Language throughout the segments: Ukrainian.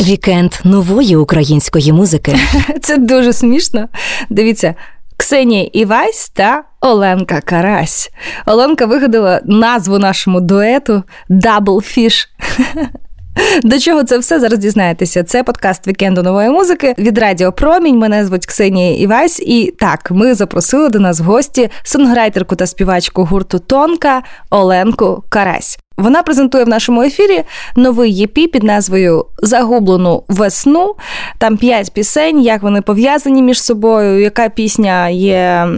Вікенд нової української музики. Це дуже смішно. Дивіться. Ксенія Івась та Оленка Карась. Оленка вигадала назву нашому дуету Double Fish. До чого це все зараз дізнаєтеся? Це подкаст вікенду нової музики від Радіо Промінь. Мене звуть Ксенія Івась. І так, ми запросили до нас в гості сонграйтерку та співачку гурту Тонка Оленку Карась. Вона презентує в нашому ефірі новий єпі під назвою Загублену весну. Там п'ять пісень, як вони пов'язані між собою. Яка пісня є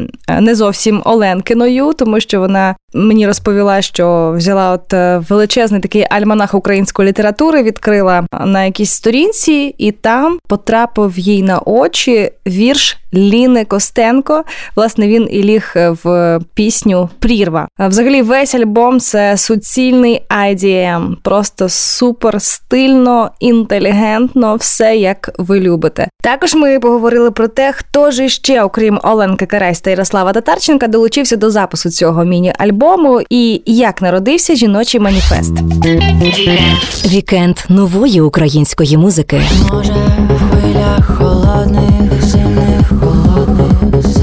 не зовсім Оленкиною, тому що вона мені розповіла, що взяла от е, величезний такий альманах української літератури, відкрила на якійсь сторінці, і там потрапив їй на очі вірш Ліни Костенко. Власне, він і ліг в пісню Прірва. Взагалі, весь альбом це суцільний IDM. просто супер стильно, інтелігентно, все як ви любите. Також ми поговорили про те, хто ж іще, окрім Оленки Карась та Ярослава Татарченка, долучився до запису цього міні-альбому і як народився жіночий маніфест. Вікенд нової української музики. Може, в хвилях холодних.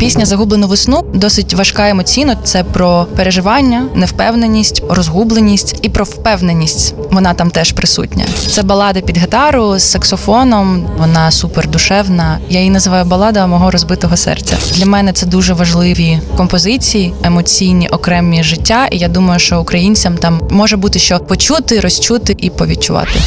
Пісня Загублену весну досить важка емоційно. Це про переживання, невпевненість, розгубленість і про впевненість. Вона там теж присутня. Це балада під гітару з саксофоном. Вона супер душевна. Я її називаю балада мого розбитого серця. Для мене це дуже важливі композиції, емоційні, окремі життя. І я думаю, що українцям там може бути що почути, розчути і повідчувати.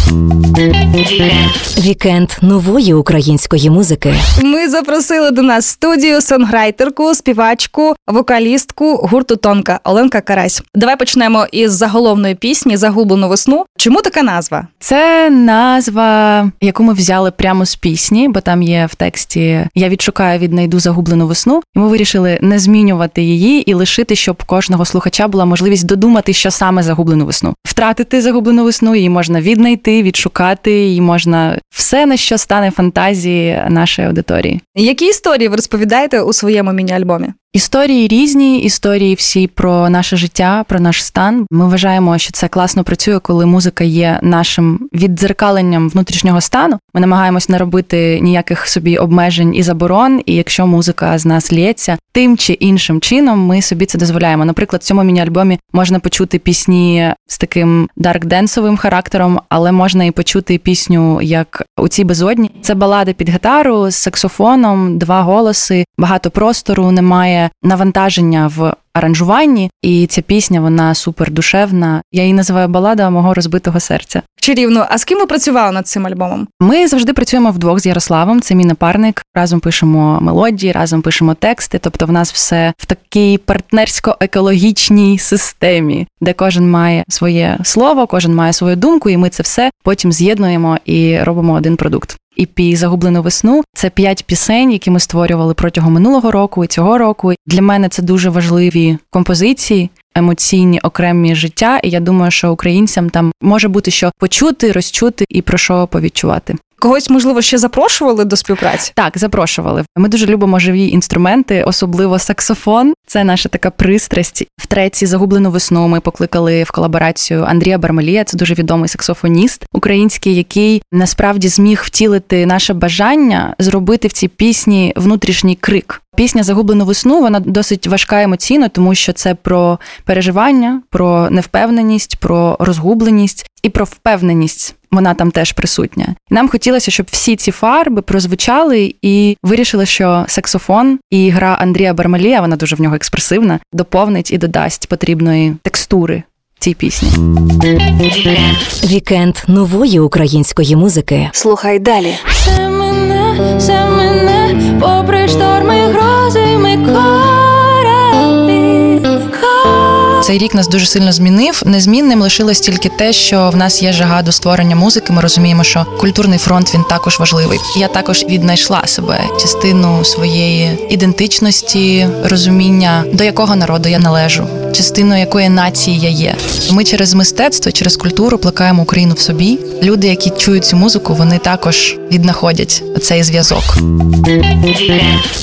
Вікенд нової української музики. Ми запросили до нас студію сонграйтерку, співачку, вокалістку гурту Тонка Оленка Карась. Давай почнемо із заголовної пісні Загублену весну. Чому така назва? Це назва, яку ми взяли прямо з пісні, бо там є в тексті Я відшукаю, віднайду загублену весну. І ми вирішили не змінювати її і лишити, щоб кожного слухача була можливість додумати, що саме загублену весну. Втратити загублену весну, її можна віднайти, відшукати, її можна все на що стане фантазії нашої аудиторії. Які історії ви розповідаєте у своєму міні-альбомі? Історії різні, історії всі про наше життя, про наш стан. Ми вважаємо, що це класно працює, коли музика є нашим віддзеркаленням внутрішнього стану. Ми намагаємось не робити ніяких собі обмежень і заборон. І якщо музика з нас лється тим чи іншим чином, ми собі це дозволяємо. Наприклад, в цьому міні-альбомі можна почути пісні з таким дарк-денсовим характером, але можна і почути пісню як у цій безодні. Це балади під гітару з саксофоном, два голоси, багато простору немає навантаження в аранжуванні, і ця пісня вона супер душевна. Я її називаю балада мого розбитого серця. Чарівно, а з ким ви працювали над цим альбомом? Ми завжди працюємо вдвох з Ярославом. Це мій напарник. Разом пишемо мелодії, разом пишемо тексти. Тобто, в нас все в такій партнерсько-екологічній системі, де кожен має своє слово, кожен має свою думку, і ми це все потім з'єднуємо і робимо один продукт. EP загублену весну це п'ять пісень, які ми створювали протягом минулого року і цього року. Для мене це дуже важливі композиції, емоційні окремі життя. І я думаю, що українцям там може бути що почути, розчути і про що повідчувати. Когось, можливо, ще запрошували до співпраці? Так, запрошували. Ми дуже любимо живі інструменти, особливо саксофон. Це наша така пристрасть. В треці загублену весну ми покликали в колаборацію Андрія Бармелія. Це дуже відомий саксофоніст український, який насправді зміг втілити наше бажання зробити в цій пісні внутрішній крик. Пісня Загублену весну вона досить важка емоційно, тому що це про переживання, про невпевненість, про розгубленість і про впевненість. Вона там теж присутня. І Нам хотілося, щоб всі ці фарби прозвучали, і вирішили, що саксофон і гра Андрія Бармалія, вона дуже в нього експресивна, доповнить і додасть потрібної текстури цій пісні. Вікенд нової української музики. Слухай далі. Все мене, все мене, попри шторми, грози, ми Цей рік нас дуже сильно змінив. Незмінним лишилось тільки те, що в нас є жага до створення музики. Ми розуміємо, що культурний фронт він також важливий. Я також віднайшла себе частину своєї ідентичності, розуміння, до якого народу я належу, частиною якої нації я є. Ми через мистецтво, через культуру плекаємо Україну в собі. Люди, які чують цю музику, вони також віднаходять цей зв'язок.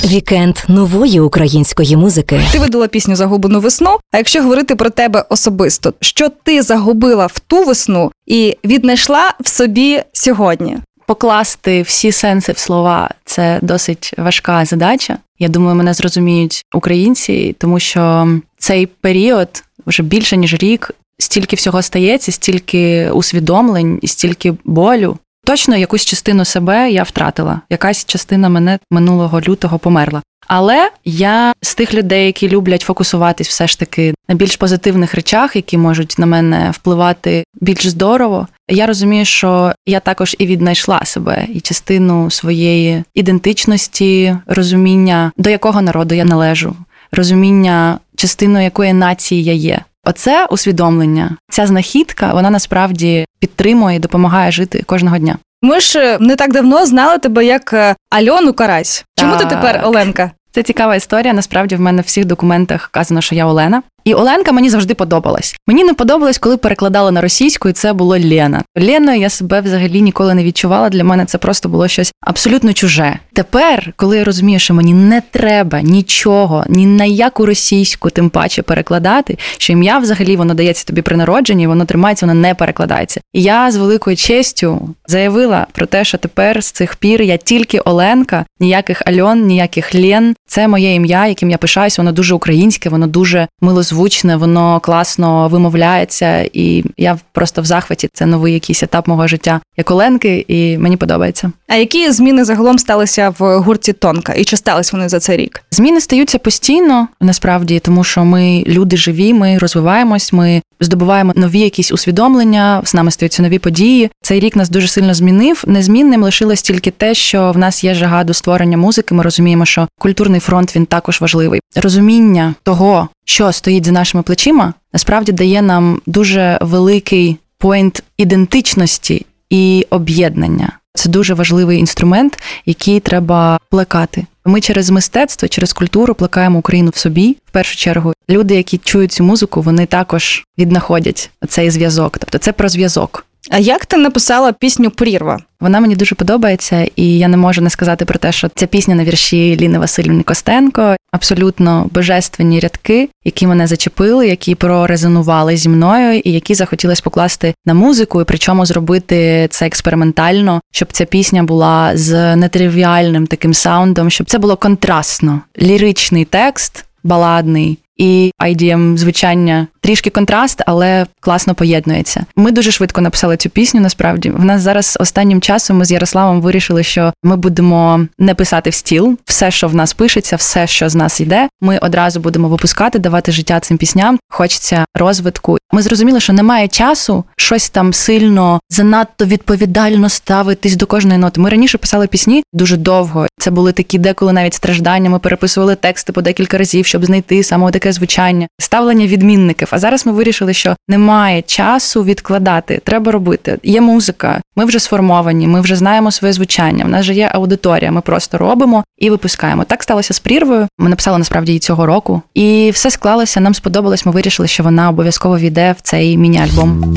Вікенд нової української музики. Ти видала пісню Загублену весну. А якщо говорити говорити про тебе особисто, що ти загубила в ту весну і віднайшла в собі сьогодні. Покласти всі сенси в слова це досить важка задача. Я думаю, мене зрозуміють українці, тому що цей період вже більше ніж рік. Стільки всього стається, стільки усвідомлень і стільки болю. Точно якусь частину себе я втратила. Якась частина мене минулого лютого померла. Але я з тих людей, які люблять фокусуватись все ж таки на більш позитивних речах, які можуть на мене впливати більш здорово. Я розумію, що я також і віднайшла себе і частину своєї ідентичності, розуміння, до якого народу я належу, розуміння, частиною якої нації я є. Оце усвідомлення, ця знахідка, вона насправді підтримує і допомагає жити кожного дня. Ми ж е, не так давно знали тебе як е, Альону Карась. Чому ти тепер Оленка? Це цікава історія. Насправді в мене в всіх документах вказано, що я Олена. І Оленка мені завжди подобалась. Мені не подобалось, коли перекладали на російську, і це було Лена. Леною я себе взагалі ніколи не відчувала. Для мене це просто було щось абсолютно чуже. Тепер, коли я розумію, що мені не треба нічого, ні на яку російську, тим паче перекладати, що ім'я взагалі воно дається тобі при народженні, воно тримається, воно не перекладається. І я з великою честю заявила про те, що тепер з цих пір я тільки Оленка, ніяких Альон, ніяких Лен. Це моє ім'я, яким я пишаюсь. Воно дуже українське, воно дуже милозвучне, воно класно вимовляється, і я просто в захваті. Це новий якийсь етап мого життя як Оленки, і мені подобається. А які зміни загалом сталися в гурті Тонка? І чи стались вони за цей рік? Зміни стаються постійно, насправді, тому що ми люди живі, ми розвиваємось, ми здобуваємо нові якісь усвідомлення, з нами стаються нові події. Цей рік нас дуже сильно змінив. Незмінним лишилось тільки те, що в нас є жага до створення музики. Ми розуміємо, що культурний фронт він також важливий. Розуміння того, що стоїть за нашими плечима, насправді дає нам дуже великий поінт ідентичності і об'єднання. Це дуже важливий інструмент, який треба плекати. Ми через мистецтво, через культуру плекаємо Україну в собі. В першу чергу, люди, які чують цю музику, вони також віднаходять цей зв'язок. Тобто це про зв'язок. А як ти написала пісню Прірва? Вона мені дуже подобається, і я не можу не сказати про те, що ця пісня на вірші Ліни Васильівни Костенко абсолютно божественні рядки, які мене зачепили, які прорезонували зі мною, і які захотілося покласти на музику, і причому зробити це експериментально, щоб ця пісня була з нетривіальним таким саундом, щоб це було контрастно, ліричний текст, баладний. І IDM звучання трішки контраст, але класно поєднується. Ми дуже швидко написали цю пісню. Насправді в нас зараз останнім часом ми з Ярославом вирішили, що ми будемо не писати в стіл. Все, що в нас пишеться, все, що з нас йде, ми одразу будемо випускати, давати життя цим пісням. Хочеться розвитку. Ми зрозуміли, що немає часу щось там сильно занадто відповідально ставитись до кожної ноти. Ми раніше писали пісні дуже довго. Це були такі деколи навіть страждання. Ми переписували тексти по декілька разів, щоб знайти саме таке звучання, ставлення відмінників. А зараз ми вирішили, що немає часу відкладати. Треба робити. Є музика. Ми вже сформовані, ми вже знаємо своє звучання. В нас же є аудиторія. Ми просто робимо і випускаємо. Так сталося з прірвою. Ми написали насправді її цього року, і все склалося. Нам сподобалось. Ми вирішили, що вона обов'язково війде в цей міні-альбом.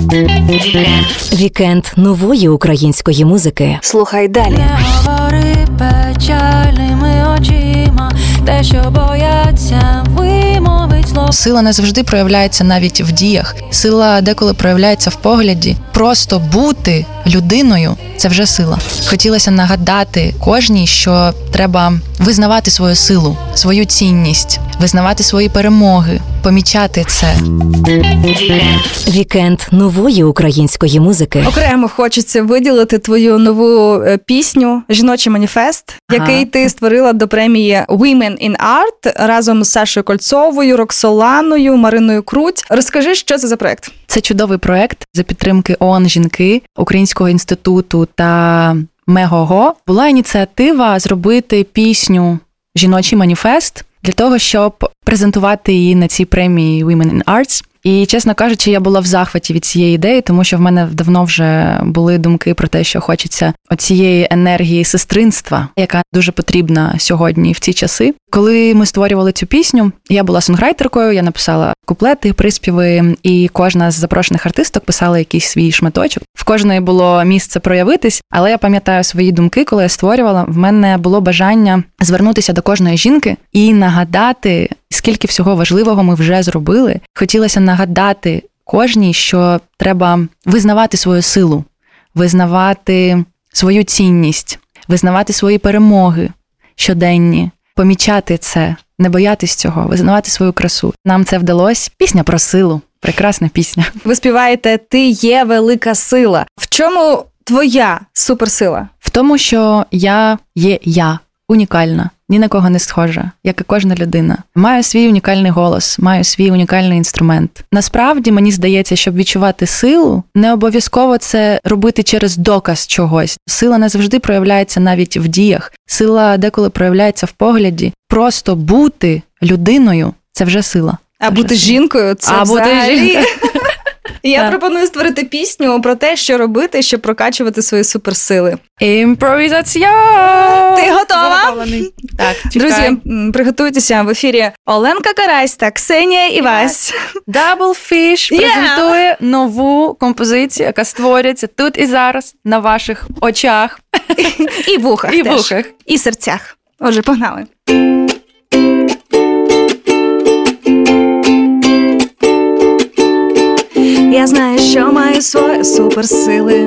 Вікенд нової української музики. Слухай далі. Не говори печальними очима, те, що бояться, слово. Сила не завжди проявляється навіть в діях. Сила деколи проявляється в погляді. Просто бути людиною це вже сила. Хотілося нагадати кожній, що треба визнавати свою силу, свою цінність, визнавати свої перемоги, помічати це. Вікенд нової української музики. Окремо хочеться виділити твою нову е, пісню Жіночий маніфест, Ага. який ти створила до премії Women in Art разом з Сашою Кольцовою, Роксоланою, Мариною Круть. Розкажи, що це за проект? Це чудовий проект за підтримки ООН жінки Українського інституту та Мегого. Була ініціатива зробити пісню Жіночий маніфест для того, щоб презентувати її на цій премії Women in Arts. І чесно кажучи, я була в захваті від цієї ідеї, тому що в мене давно вже були думки про те, що хочеться оцієї енергії сестринства, яка дуже потрібна сьогодні в ці часи. Коли ми створювали цю пісню, я була сонграйтеркою, я написала куплети, приспіви, і кожна з запрошених артисток писала якийсь свій шматочок. В кожної було місце проявитись, але я пам'ятаю свої думки, коли я створювала. В мене було бажання звернутися до кожної жінки і нагадати скільки всього важливого ми вже зробили. Хотілося нагадати кожній, що треба визнавати свою силу, визнавати свою цінність, визнавати свої перемоги щоденні, помічати це, не боятись цього, визнавати свою красу. Нам це вдалося. Пісня про силу. Прекрасна пісня. Ви співаєте Ти є велика сила. В чому твоя суперсила? В тому, що я є я унікальна, ні на кого не схожа, як і кожна людина. Маю свій унікальний голос, маю свій унікальний інструмент. Насправді мені здається, щоб відчувати силу, не обов'язково це робити через доказ чогось. Сила не завжди проявляється навіть в діях. Сила деколи проявляється в погляді. Просто бути людиною це вже сила. А Це бути вже жінкою це А бути жінкою. Я Так. пропоную створити пісню про те, що робити, щоб прокачувати свої суперсили. Імпровізація! Ти готова? Заготовлений. Так, чекай. Друзі, приготуйтеся в ефірі Оленка Карась та Ксенія Івась. Double Fish Yeah! презентує нову композицію, яка створюється тут і зараз на ваших очах І вухах і теж. вухах. І серцях. Отже, погнали. Я знаю, що маю свої суперсили,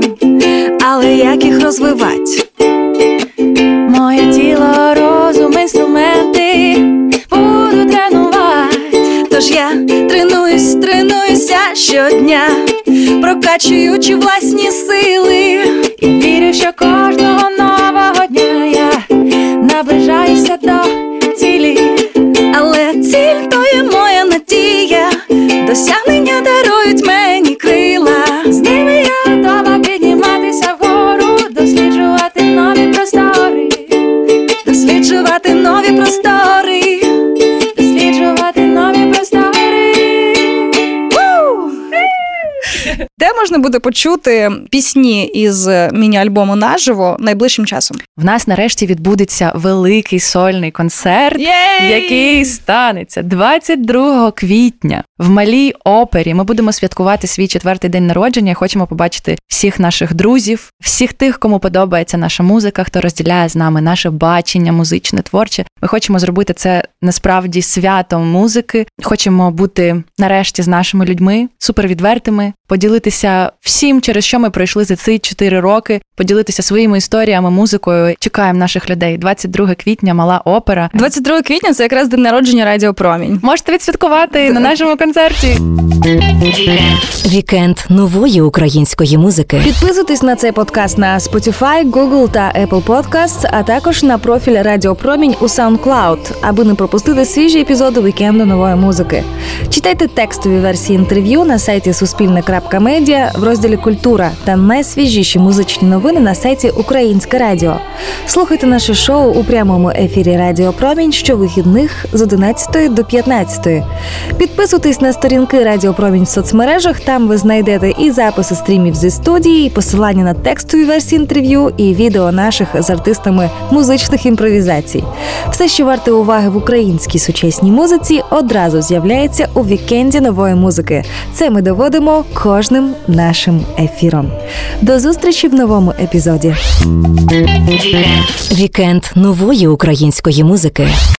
але як їх розвивати? Моє тіло, розум, інструменти буду тренувати. Тож я тренуюсь, тренуюся щодня, прокачуючи власні сили. І вірю, що кожного можна буде почути пісні із міні-альбому наживо найближчим часом? В нас нарешті відбудеться великий сольний концерт, який станеться 22 квітня в малій опері. Ми будемо святкувати свій четвертий день народження. Хочемо побачити всіх наших друзів, всіх тих, кому подобається наша музика, хто розділяє з нами наше бачення музичне, творче. Ми хочемо зробити це насправді святом музики. Хочемо бути нарешті з нашими людьми супервідвертими, поділитися всім, через що ми пройшли за ці 4 роки, поділитися своїми історіями, музикою. Чекаємо наших людей. 22 квітня, мала опера. 22 квітня це якраз день народження Радіо Промінь. Можете відсвяткувати на нашому концерті. Вікенд нової української музики. Підписуйтесь на цей подкаст на Spotify, Google та Apple Podcasts, а також на профіль Радіо Промінь у SoundCloud, аби не пропустити свіжі епізоди вікенду нової музики. Читайте текстові версії інтерв'ю на сайті Суспільне.Медіа в розділі Культура та найсвіжіші музичні новини на сайті Українське Радіо. Слухайте наше шоу у прямому ефірі Радіо Промінь щовихідних з 11 до 15. Підписуйтесь на сторінки Радіо Промінь в соцмережах. Там ви знайдете і записи стрімів зі студії, і посилання на текстові версії інтерв'ю, і відео наших з артистами музичних імпровізацій. Все, що варте уваги в українській сучасній музиці, одразу з'являється у вікенді нової музики. Це ми доводимо кожним нашим ефіром. До зустрічі в новому епізоді. Вікенд нової української музики.